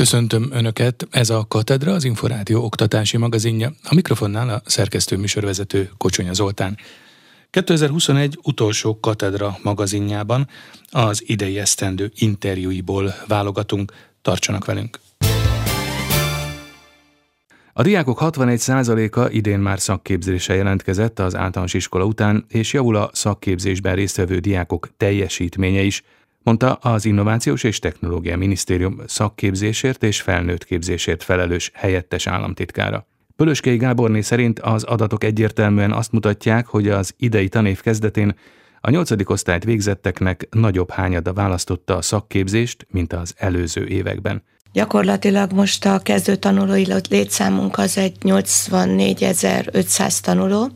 Köszöntöm Önöket, ez a Katedra, az Inforádió oktatási magazinja. A mikrofonnál a szerkesztő műsorvezető Kocsonya Zoltán. 2021 utolsó Katedra magazinjában az idei esztendő interjúiból válogatunk. Tartsanak velünk! A diákok 61%-a idén már szakképzésre jelentkezett az általános iskola után, és javul a szakképzésben résztvevő diákok teljesítménye is, mondta az Innovációs és Technológia Minisztérium szakképzésért és felnőtt képzésért felelős helyettes államtitkára. Pölöskei Gáborné szerint az adatok egyértelműen azt mutatják, hogy az idei tanév kezdetén a nyolcadik osztályt végzetteknek nagyobb hányada választotta a szakképzést, mint az előző években. Gyakorlatilag most a kezdő tanulói létszámunk az egy 84.500 tanuló,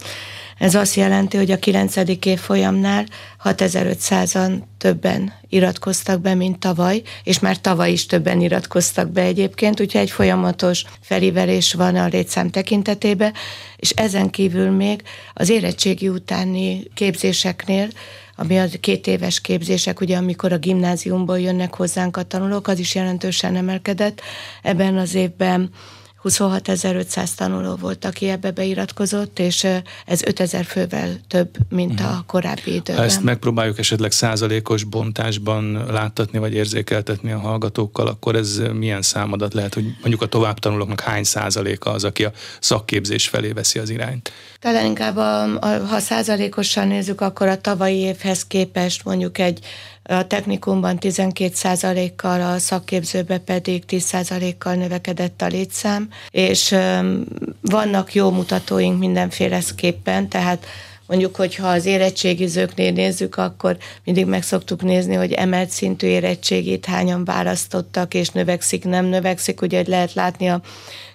ez azt jelenti, hogy a 9. év folyamnál 6500-an többen iratkoztak be, mint tavaly, és már tavaly is többen iratkoztak be egyébként, úgyhogy egy folyamatos felívelés van a létszám tekintetében, és ezen kívül még az érettségi utáni képzéseknél ami a két éves képzések, ugye amikor a gimnáziumból jönnek hozzánk a tanulók, az is jelentősen emelkedett. Ebben az évben 26.500 tanuló volt, aki ebbe beiratkozott, és ez 5000 fővel több, mint a mhm. korábbi időben. Ha ezt megpróbáljuk esetleg százalékos bontásban láttatni, vagy érzékeltetni a hallgatókkal, akkor ez milyen számadat lehet, hogy mondjuk a továbbtanulóknak hány százaléka az, aki a szakképzés felé veszi az irányt? Talán inkább, a, a, ha százalékosan nézzük, akkor a tavalyi évhez képest mondjuk egy a technikumban 12%-kal, a szakképzőbe pedig 10%-kal növekedett a létszám, és vannak jó mutatóink mindenféleképpen, tehát Mondjuk, hogyha az érettségizőknél nézzük, akkor mindig meg szoktuk nézni, hogy emelt szintű érettségét hányan választottak, és növekszik, nem növekszik. Ugye lehet látni a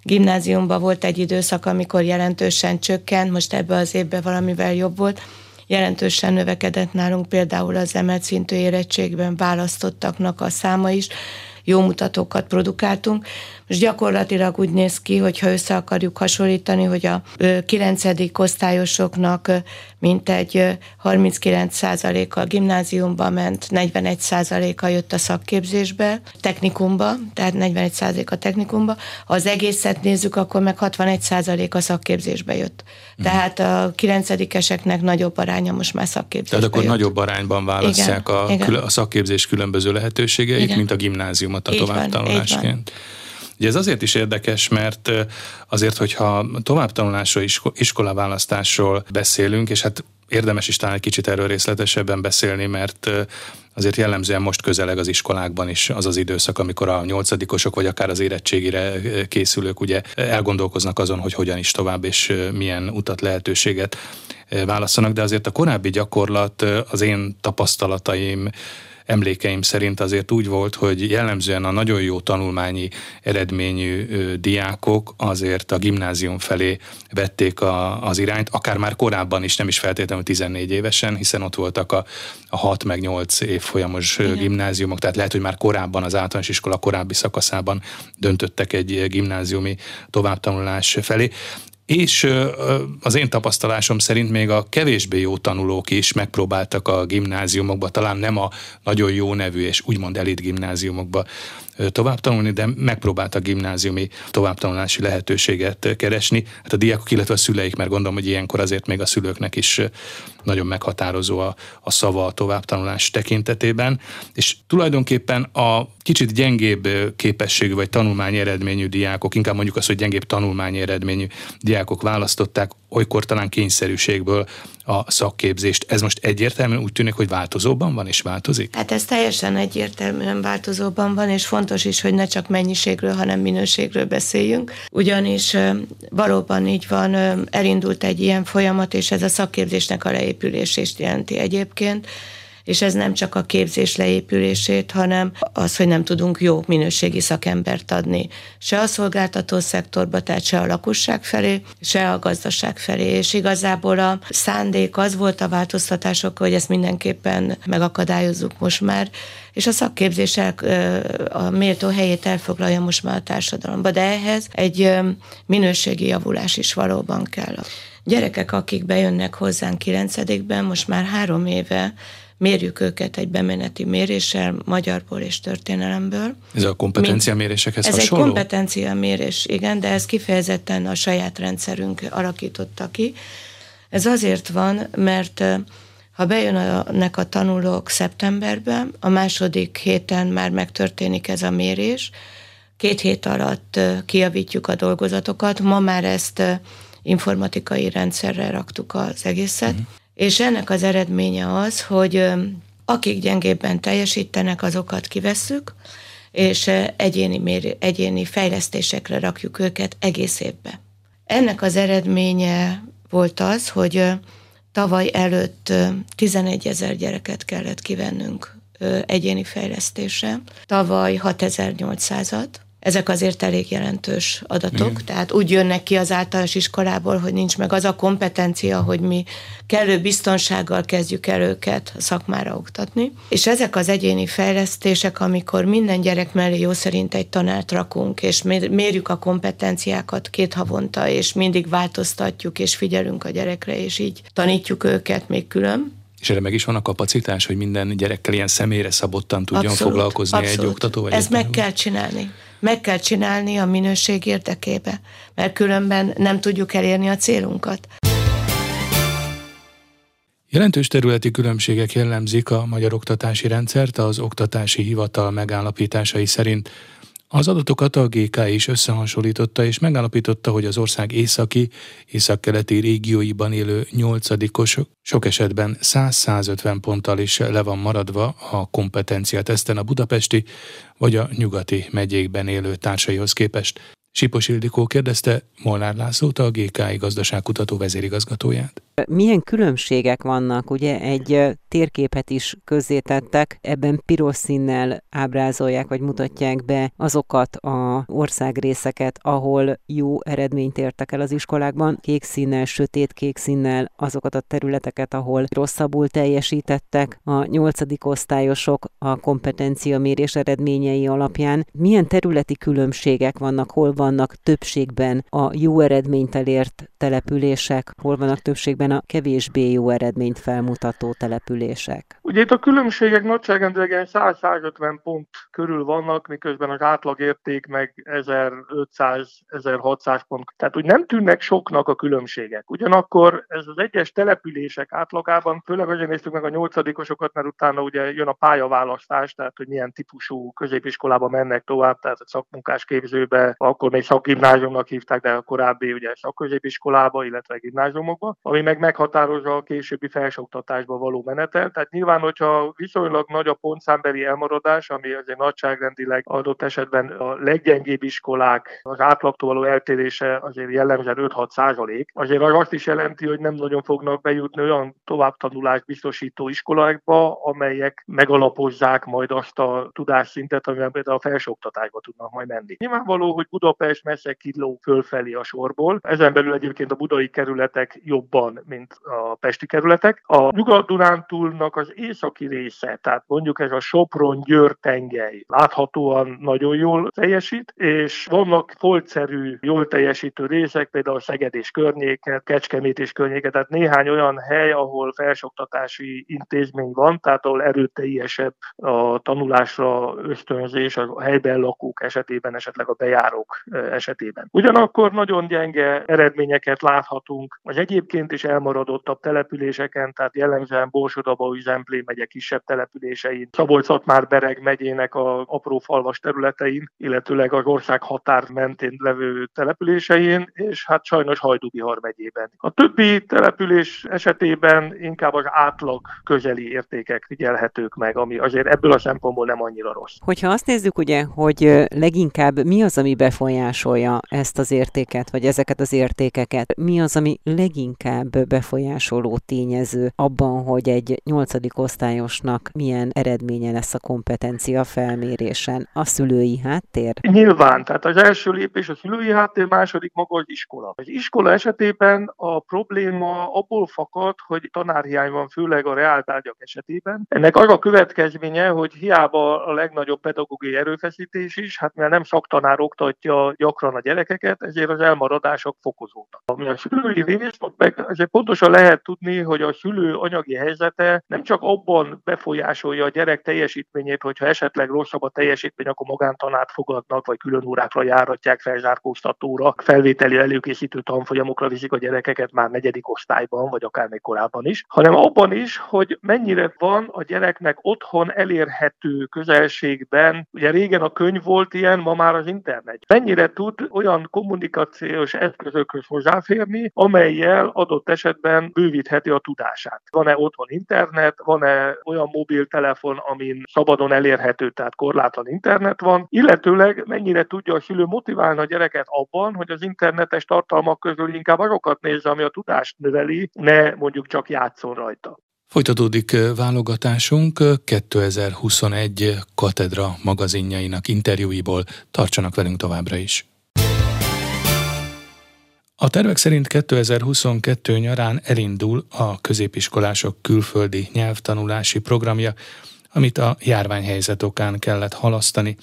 gimnáziumban volt egy időszak, amikor jelentősen csökkent, most ebbe az évben valamivel jobb volt jelentősen növekedett nálunk például az emelt szintű érettségben választottaknak a száma is, jó mutatókat produkáltunk. Most gyakorlatilag úgy néz ki, hogyha össze akarjuk hasonlítani, hogy a 9. osztályosoknak mintegy 39%-a gimnáziumba ment, 41%-a jött a szakképzésbe, technikumba, tehát 41% a technikumba. Ha az egészet nézzük, akkor meg 61% a szakképzésbe jött. Mhm. Tehát a 9-eseknek nagyobb aránya most már szakképzésbe Tehát akkor jött. nagyobb arányban választják igen, a, igen. a szakképzés különböző lehetőségeit, igen. mint a gimnáziumot a továbbtanulásként. Ugye ez azért is érdekes, mert azért, hogyha továbbtanulásról, iskolaválasztásról beszélünk, és hát érdemes is talán egy kicsit erről részletesebben beszélni, mert azért jellemzően most közeleg az iskolákban is az az időszak, amikor a nyolcadikosok, vagy akár az érettségire készülők ugye elgondolkoznak azon, hogy hogyan is tovább, és milyen utat, lehetőséget válaszanak, de azért a korábbi gyakorlat, az én tapasztalataim, emlékeim szerint azért úgy volt, hogy jellemzően a nagyon jó tanulmányi eredményű diákok azért a gimnázium felé vették a, az irányt, akár már korábban is, nem is feltétlenül 14 évesen, hiszen ott voltak a, a 6 meg 8 évfolyamos Igen. gimnáziumok, tehát lehet, hogy már korábban az általános iskola korábbi szakaszában döntöttek egy gimnáziumi továbbtanulás felé és az én tapasztalásom szerint még a kevésbé jó tanulók is megpróbáltak a gimnáziumokba, talán nem a nagyon jó nevű és úgymond elit gimnáziumokba tovább tanulni, de megpróbáltak gimnáziumi továbbtanulási lehetőséget keresni. Hát a diákok, illetve a szüleik, mert gondolom, hogy ilyenkor azért még a szülőknek is nagyon meghatározó a, a szava a továbbtanulás tekintetében, és tulajdonképpen a kicsit gyengébb képességű vagy tanulmányi eredményű diákok, inkább mondjuk azt, hogy gyengébb tanulmányi eredményű diákok választották olykor talán kényszerűségből a szakképzést. Ez most egyértelműen úgy tűnik, hogy változóban van és változik? Hát ez teljesen egyértelműen változóban van, és fontos is, hogy ne csak mennyiségről, hanem minőségről beszéljünk. Ugyanis valóban így van, elindult egy ilyen folyamat, és ez a szakképzésnek a leépülését jelenti egyébként és ez nem csak a képzés leépülését, hanem az, hogy nem tudunk jó minőségi szakembert adni. Se a szolgáltató szektorba, tehát se a lakosság felé, se a gazdaság felé, és igazából a szándék az volt a változtatások, hogy ezt mindenképpen megakadályozzuk most már, és a szakképzés a méltó helyét elfoglalja most már a társadalomba, de ehhez egy minőségi javulás is valóban kell. Gyerekek, akik bejönnek hozzánk kilencedikben, most már három éve mérjük őket egy bemeneti méréssel, magyarból és történelemből. Ez a kompetencia mérésekhez Ez hasonló? egy kompetencia mérés, igen, de ez kifejezetten a saját rendszerünk alakította ki. Ez azért van, mert ha bejönnek a tanulók szeptemberben, a második héten már megtörténik ez a mérés, két hét alatt kiavítjuk a dolgozatokat, ma már ezt informatikai rendszerre raktuk az egészet, uh-huh. És ennek az eredménye az, hogy akik gyengébben teljesítenek, azokat kivesszük, és egyéni, egyéni fejlesztésekre rakjuk őket egész évbe. Ennek az eredménye volt az, hogy tavaly előtt 11 ezer gyereket kellett kivennünk egyéni fejlesztésre, tavaly 6800-at, ezek azért elég jelentős adatok, Igen. tehát úgy jönnek ki az általános iskolából, hogy nincs meg az a kompetencia, hogy mi kellő biztonsággal kezdjük el őket szakmára oktatni. És ezek az egyéni fejlesztések, amikor minden gyerek mellé jó szerint egy tanárt rakunk, és mérjük a kompetenciákat két havonta, és mindig változtatjuk, és figyelünk a gyerekre, és így tanítjuk őket még külön, és erre meg is van a kapacitás, hogy minden gyerekkel ilyen személyre szabottan tudjon abszolút, foglalkozni abszolút. egy oktató? Vagy Ezt meg kell csinálni meg kell csinálni a minőség érdekébe, mert különben nem tudjuk elérni a célunkat. Jelentős területi különbségek jellemzik a magyar oktatási rendszert az oktatási hivatal megállapításai szerint. Az adatokat a GK is összehasonlította, és megállapította, hogy az ország északi, északkeleti régióiban élő nyolcadikosok sok esetben 100-150 ponttal is le van maradva a kompetencia teszten a budapesti vagy a nyugati megyékben élő társaihoz képest. Sipos Ildikó kérdezte Molnár Lászlót, a GKI gazdaságkutató vezérigazgatóját. Milyen különbségek vannak? Ugye egy térképet is közzétettek, ebben piros színnel ábrázolják, vagy mutatják be azokat a országrészeket, ahol jó eredményt értek el az iskolákban, kék színnel, sötét kék színnel azokat a területeket, ahol rosszabbul teljesítettek a nyolcadik osztályosok a kompetencia mérés eredményei alapján. Milyen területi különbségek vannak, hol vannak többségben a jó eredményt elért települések, hol vannak többségben a kevésbé jó eredményt felmutató települések? Ugye itt a különbségek nagyságrendileg 100-150 pont körül vannak, miközben az átlagérték meg 1500-1600 pont. Tehát úgy nem tűnnek soknak a különbségek. Ugyanakkor ez az egyes települések átlagában, főleg azért néztük meg a nyolcadikosokat, mert utána ugye jön a pályaválasztás, tehát hogy milyen típusú középiskolába mennek tovább, tehát a szakmunkás képzőbe, akkor még szakgimnáziumnak hívták, de a korábbi ugye szakközépiskolába, illetve gimnáziumokba, ami meg meghatározza a későbbi felsőoktatásba való menetet. Tehát nyilván, hogyha viszonylag nagy a pontszámbeli elmaradás, ami azért nagyságrendileg adott esetben a leggyengébb iskolák az átlagtól való eltérése azért jellemzően 5-6 százalék, azért az azt is jelenti, hogy nem nagyon fognak bejutni olyan továbbtanulást biztosító iskolákba, amelyek megalapozzák majd azt a tudásszintet, amivel például a felsőoktatásba tudnak majd menni. Nyilvánvaló, hogy Budapest messze kiló fölfelé a sorból. Ezen belül egyébként a budai kerületek jobban, mint a pesti kerületek. A Nyugat-Dunántúlnak az északi része, tehát mondjuk ez a Sopron-Győr tengely láthatóan nagyon jól teljesít, és vannak foltszerű, jól teljesítő részek, például Szeged és környéket, Kecskemét és környéket, tehát néhány olyan hely, ahol felsoktatási intézmény van, tehát ahol erőteljesebb a tanulásra ösztönzés a helyben lakók esetében, esetleg a bejárók esetében. Ugyanakkor nagyon gyenge eredményeket láthatunk az egyébként is elmaradottabb településeken, tehát jellemzően Borsodaba, Zemplé megye kisebb településein, szabolcs bereg megyének a apró falvas területein, illetőleg az ország határ mentén levő településein, és hát sajnos Hajdubihar megyében. A többi település esetében inkább az átlag közeli értékek figyelhetők meg, ami azért ebből a szempontból nem annyira rossz. Hogyha azt nézzük ugye, hogy leginkább mi az, ami befolyásolja ezt az értéket, vagy ezeket az értékeket, mi az, ami leginkább befolyásoló tényező abban, hogy egy nyolcadik osztályosnak milyen eredménye lesz a kompetencia felmérésen? A szülői háttér? Nyilván, tehát az első lépés a szülői háttér, második maga az iskola. Az iskola esetében a probléma abból fakad, hogy tanárhiány van, főleg a reáltárgyak esetében. Ennek az a következménye, hogy hiába a legnagyobb pedagógiai erőfeszítés is, hát mert nem szaktanár oktatja gyakran a gyerekeket, ezért az elmaradások fokozódnak. Ami a szülői részt meg azért pontosan lehet tudni, hogy a szülő anyagi helyzete nem csak abban befolyásolja a gyerek teljesítményét, hogyha esetleg rosszabb a teljesítmény, akkor magántanát fogadnak, vagy külön órákra járatják felzárkóztatóra, felvételi előkészítő tanfolyamokra viszik a gyerekeket már negyedik osztályban, vagy akár még korábban is, hanem abban is, hogy mennyire van a gyereknek otthon elérhető közelségben, ugye régen a könyv volt ilyen, ma már az internet. Mennyire tud olyan kommunikációs eszközökhöz hozzáférni, amelyel adott esetben bővítheti a tudását. Van-e otthon internet, van-e olyan mobiltelefon, amin szabadon elérhető, tehát korlátlan internet van, illetőleg mennyire tudja a szülő motiválni a gyereket abban, hogy az internetes tartalmak közül inkább azokat nézze, ami a tudást növeli, ne mondjuk csak játszon rajta. Folytatódik válogatásunk 2021 Katedra magazinjainak interjúiból. Tartsanak velünk továbbra is. A tervek szerint 2022 nyarán elindul a középiskolások külföldi nyelvtanulási programja, amit a járványhelyzet okán kellett halasztani.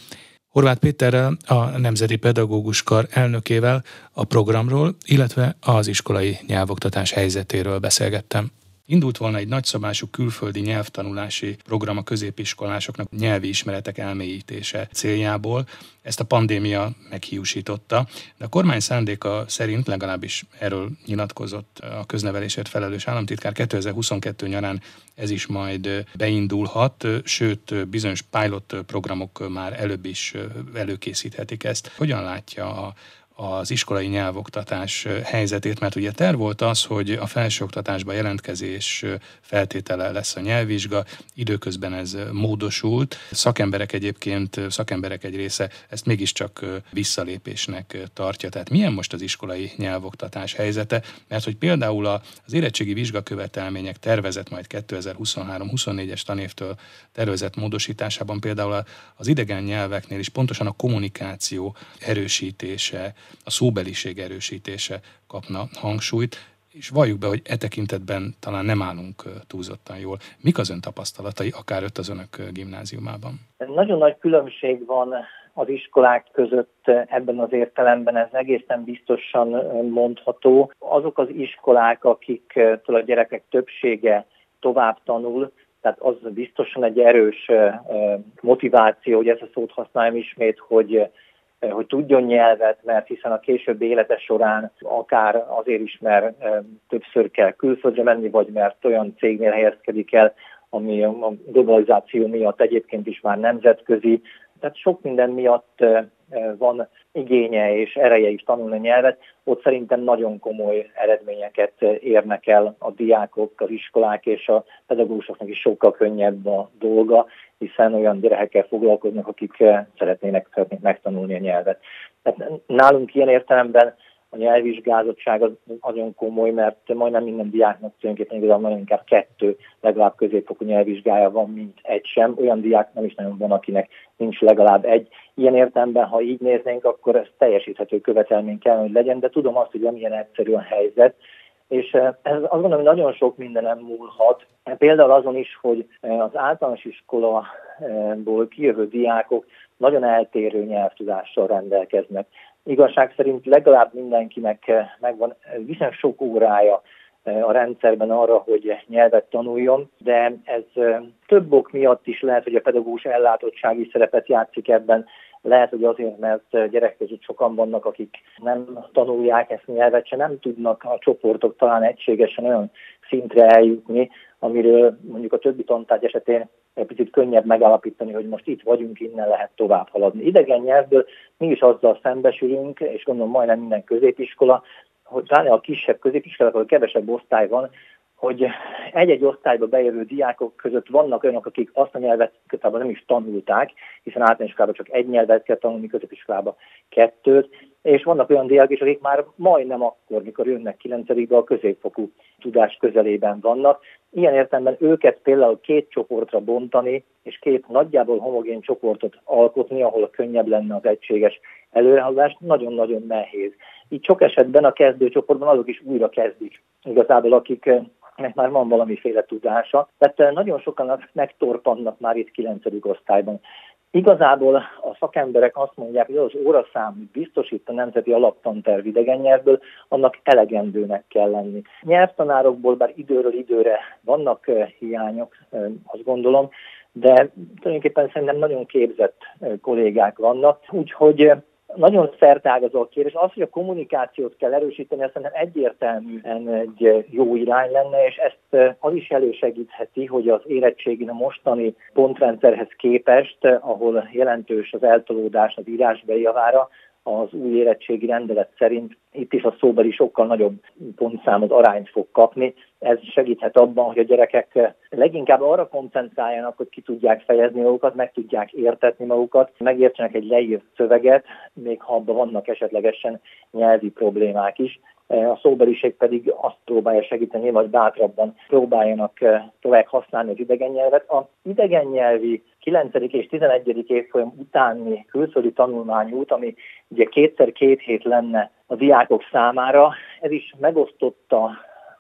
Horváth Péterrel, a Nemzeti Pedagógus Kar elnökével a programról, illetve az iskolai nyelvoktatás helyzetéről beszélgettem. Indult volna egy nagyszabású külföldi nyelvtanulási program a középiskolásoknak nyelvi ismeretek elmélyítése céljából. Ezt a pandémia meghiúsította, de a kormány szándéka szerint legalábbis erről nyilatkozott a köznevelésért felelős államtitkár 2022 nyarán ez is majd beindulhat, sőt bizonyos pilot programok már előbb is előkészíthetik ezt. Hogyan látja a az iskolai nyelvoktatás helyzetét, mert ugye terv volt az, hogy a felsőoktatásba jelentkezés feltétele lesz a nyelvvizsga, időközben ez módosult. Szakemberek egyébként, szakemberek egy része ezt mégiscsak visszalépésnek tartja. Tehát milyen most az iskolai nyelvoktatás helyzete? Mert hogy például az érettségi vizsgakövetelmények tervezett majd 2023-24-es tanévtől tervezett módosításában például az idegen nyelveknél is pontosan a kommunikáció erősítése, a szóbeliség erősítése kapna hangsúlyt, és valljuk be, hogy e tekintetben talán nem állunk túlzottan jól. Mik az ön tapasztalatai, akár öt az önök gimnáziumában? Nagyon nagy különbség van az iskolák között ebben az értelemben, ez egészen biztosan mondható. Azok az iskolák, akiktől a gyerekek többsége tovább tanul, tehát az biztosan egy erős motiváció, hogy ezt a szót használjam ismét, hogy hogy tudjon nyelvet, mert hiszen a későbbi élete során akár azért is, mert eh, többször kell külföldre menni, vagy mert olyan cégnél helyezkedik el, ami a globalizáció miatt egyébként is már nemzetközi. Tehát sok minden miatt eh, van igénye és ereje is tanulni nyelvet, ott szerintem nagyon komoly eredményeket érnek el a diákok, az iskolák és a pedagógusoknak is sokkal könnyebb a dolga, hiszen olyan gyerekekkel foglalkoznak, akik szeretnének, szeretnének megtanulni a nyelvet. Tehát nálunk ilyen értelemben a nyelvvizsgázottság az nagyon komoly, mert majdnem minden diáknak tulajdonképpen igazából nagyon inkább kettő, legalább középfokú nyelvvizsgája van, mint egy sem. Olyan diák nem is nagyon van, akinek nincs legalább egy. Ilyen értelemben, ha így néznénk, akkor ez teljesíthető követelmény kell, hogy legyen, de tudom azt, hogy nem ilyen egyszerű a helyzet, és eh, ez azt gondolom, hogy nagyon sok mindenem múlhat. Például azon is, hogy eh, az általános iskolaból kijövő diákok nagyon eltérő nyelvtudással rendelkeznek igazság szerint legalább mindenkinek eh, megvan viszonylag sok órája a rendszerben arra, hogy nyelvet tanuljon, de ez több ok miatt is lehet, hogy a pedagógus ellátottsági szerepet játszik ebben, lehet, hogy azért, mert gyerek között sokan vannak, akik nem tanulják ezt nyelvet, se nem tudnak a csoportok talán egységesen olyan szintre eljutni, amiről mondjuk a többi tantárgy esetén egy picit könnyebb megállapítani, hogy most itt vagyunk, innen lehet tovább haladni. Idegen nyelvből mi is azzal szembesülünk, és gondolom majdnem minden középiskola, hogy talán a kisebb középiskolák, ahol kevesebb osztály van, hogy egy-egy osztályba bejövő diákok között vannak olyanok, akik azt a nyelvet igazából nem is tanulták, hiszen általános iskolában csak egy nyelvet kell tanulni, középiskolában kettőt, és vannak olyan diákok is, akik már majdnem akkor, mikor jönnek 9 a középfokú tudás közelében vannak. Ilyen értelemben őket például két csoportra bontani, és két nagyjából homogén csoportot alkotni, ahol könnyebb lenne az egységes előrehaladás, nagyon-nagyon nehéz. Így sok esetben a kezdőcsoportban azok is újra kezdik. Igazából akik nek már van valamiféle tudása. Tehát eh, nagyon sokan megtorpannak már itt 9. osztályban. Igazából a szakemberek azt mondják, hogy az óraszám biztosít a nemzeti alaptanterv idegen nyelvből, annak elegendőnek kell lenni. Nyelvtanárokból bár időről időre vannak hiányok, azt gondolom, de tulajdonképpen szerintem nagyon képzett kollégák vannak, úgyhogy nagyon szertágazó a kérdés. Az, hogy a kommunikációt kell erősíteni, azt szerintem egyértelműen egy jó irány lenne, és ezt az is elősegítheti, hogy az érettségén a mostani pontrendszerhez képest, ahol jelentős az eltolódás az írásbeli javára, az új érettségi rendelet szerint itt is a szóbeli sokkal nagyobb pontszámot arányt fog kapni. Ez segíthet abban, hogy a gyerekek leginkább arra koncentráljanak, hogy ki tudják fejezni magukat, meg tudják értetni magukat, megértsenek egy leírt szöveget, még ha abban vannak esetlegesen nyelvi problémák is. A szóbeliség pedig azt próbálja segíteni, hogy bátrabban próbáljanak tovább használni az idegen nyelvet. A idegen nyelvi 9. és 11. évfolyam utáni külföldi tanulmányút, ami ugye kétszer két hét lenne a diákok számára, ez is megosztotta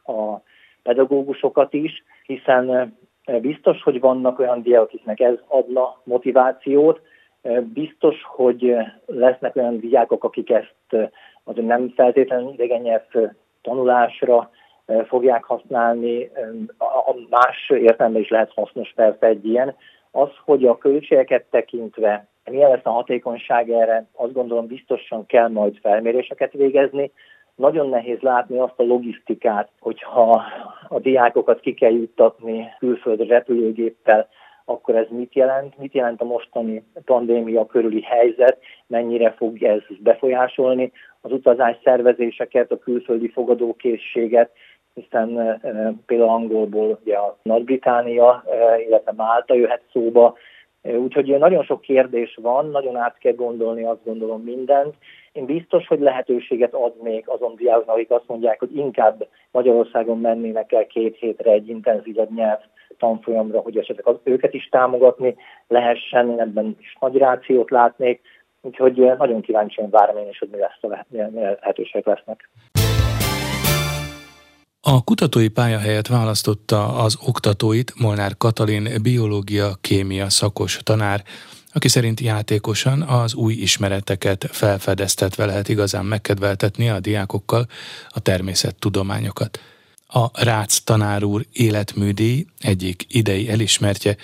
a pedagógusokat is, hiszen biztos, hogy vannak olyan diákok, akiknek ez adna motivációt, biztos, hogy lesznek olyan diákok, akik ezt az nem feltétlenül idegen nyelv tanulásra fogják használni, a más értelemben is lehet hasznos persze egy ilyen, az, hogy a költségeket tekintve milyen lesz a hatékonyság erre, azt gondolom biztosan kell majd felméréseket végezni. Nagyon nehéz látni azt a logisztikát, hogyha a diákokat ki kell juttatni külföldre repülőgéppel, akkor ez mit jelent? Mit jelent a mostani pandémia körüli helyzet? Mennyire fog ez befolyásolni az utazás szervezéseket, a külföldi fogadókészséget? Hiszen például angolból ugye a Nagy-Británia, illetve Málta jöhet szóba, Úgyhogy nagyon sok kérdés van, nagyon át kell gondolni, azt gondolom mindent. Én biztos, hogy lehetőséget adnék azon diákoknak, akik azt mondják, hogy inkább Magyarországon mennének el két hétre egy intenzívebb nyelv tanfolyamra, hogy esetleg az, őket is támogatni lehessen, ebben is nagy rációt látnék. Úgyhogy nagyon kíváncsian várom én is, hogy mi lesz a lehetőségek lesznek. A kutatói pálya helyett választotta az oktatóit Molnár Katalin biológia-kémia szakos tanár, aki szerint játékosan az új ismereteket felfedeztetve lehet igazán megkedveltetni a diákokkal a természettudományokat. A Rácz tanár úr életműdíj egyik idei elismertje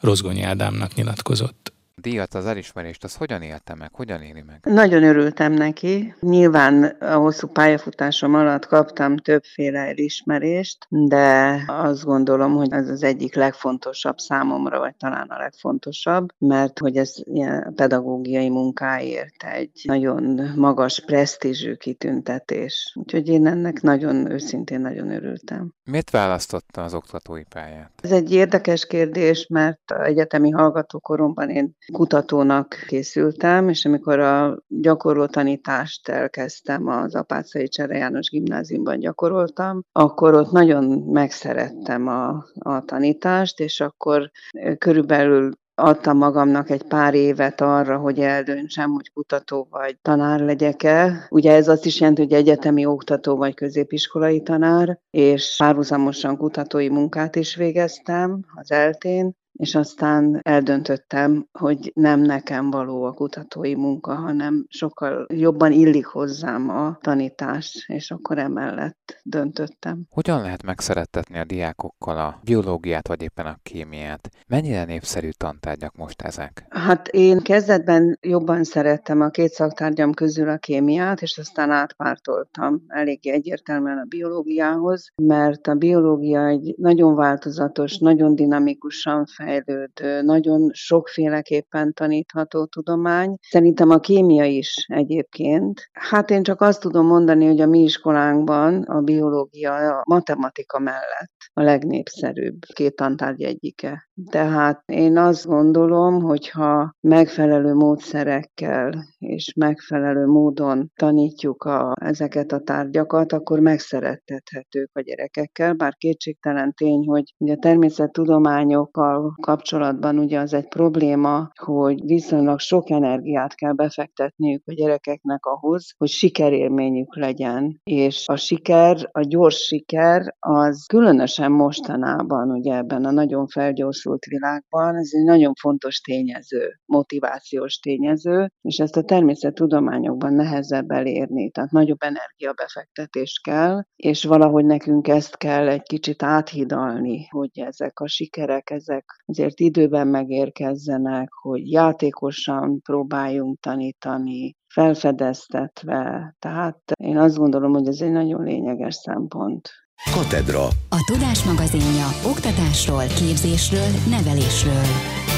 Rozgonyi Ádámnak nyilatkozott díjat, az elismerést, az hogyan élte meg, hogyan éli meg? Nagyon örültem neki. Nyilván a hosszú pályafutásom alatt kaptam többféle elismerést, de azt gondolom, hogy ez az egyik legfontosabb számomra, vagy talán a legfontosabb, mert hogy ez ilyen pedagógiai munkáért egy nagyon magas presztízsű kitüntetés. Úgyhogy én ennek nagyon őszintén nagyon örültem. Miért választotta az oktatói pályát? Ez egy érdekes kérdés, mert egyetemi hallgatókoromban én kutatónak készültem, és amikor a gyakorló tanítást elkezdtem, az Apácai Csere János gimnáziumban gyakoroltam, akkor ott nagyon megszerettem a, a tanítást, és akkor körülbelül adtam magamnak egy pár évet arra, hogy eldöntsem, hogy kutató vagy tanár legyek-e. Ugye ez azt is jelenti, hogy egyetemi oktató vagy középiskolai tanár, és párhuzamosan kutatói munkát is végeztem az eltén, és aztán eldöntöttem, hogy nem nekem való a kutatói munka, hanem sokkal jobban illik hozzám a tanítás, és akkor emellett döntöttem. Hogyan lehet megszerettetni a diákokkal a biológiát, vagy éppen a kémiát? Mennyire népszerű tantárgyak most ezek? Hát én kezdetben jobban szerettem a két szaktárgyam közül a kémiát, és aztán átpártoltam eléggé egyértelműen a biológiához, mert a biológia egy nagyon változatos, nagyon dinamikusan fel fejlődő, nagyon sokféleképpen tanítható tudomány. Szerintem a kémia is egyébként. Hát én csak azt tudom mondani, hogy a mi iskolánkban a biológia a matematika mellett a legnépszerűbb két tantárgy egyike. Tehát én azt gondolom, hogyha megfelelő módszerekkel és megfelelő módon tanítjuk a, ezeket a tárgyakat, akkor megszerettethetők a gyerekekkel, bár kétségtelen tény, hogy a természettudományokkal kapcsolatban ugye az egy probléma, hogy viszonylag sok energiát kell befektetniük a gyerekeknek ahhoz, hogy sikerélményük legyen. És a siker, a gyors siker, az különösen mostanában, ugye ebben a nagyon felgyorsult világban, ez egy nagyon fontos tényező, motivációs tényező, és ezt a természettudományokban nehezebb elérni, tehát nagyobb energiabefektetés kell, és valahogy nekünk ezt kell egy kicsit áthidalni, hogy ezek a sikerek, ezek azért időben megérkezzenek, hogy játékosan próbáljunk tanítani, felfedeztetve. Tehát én azt gondolom, hogy ez egy nagyon lényeges szempont. Katedra. A Tudás magazinja oktatásról, képzésről, nevelésről.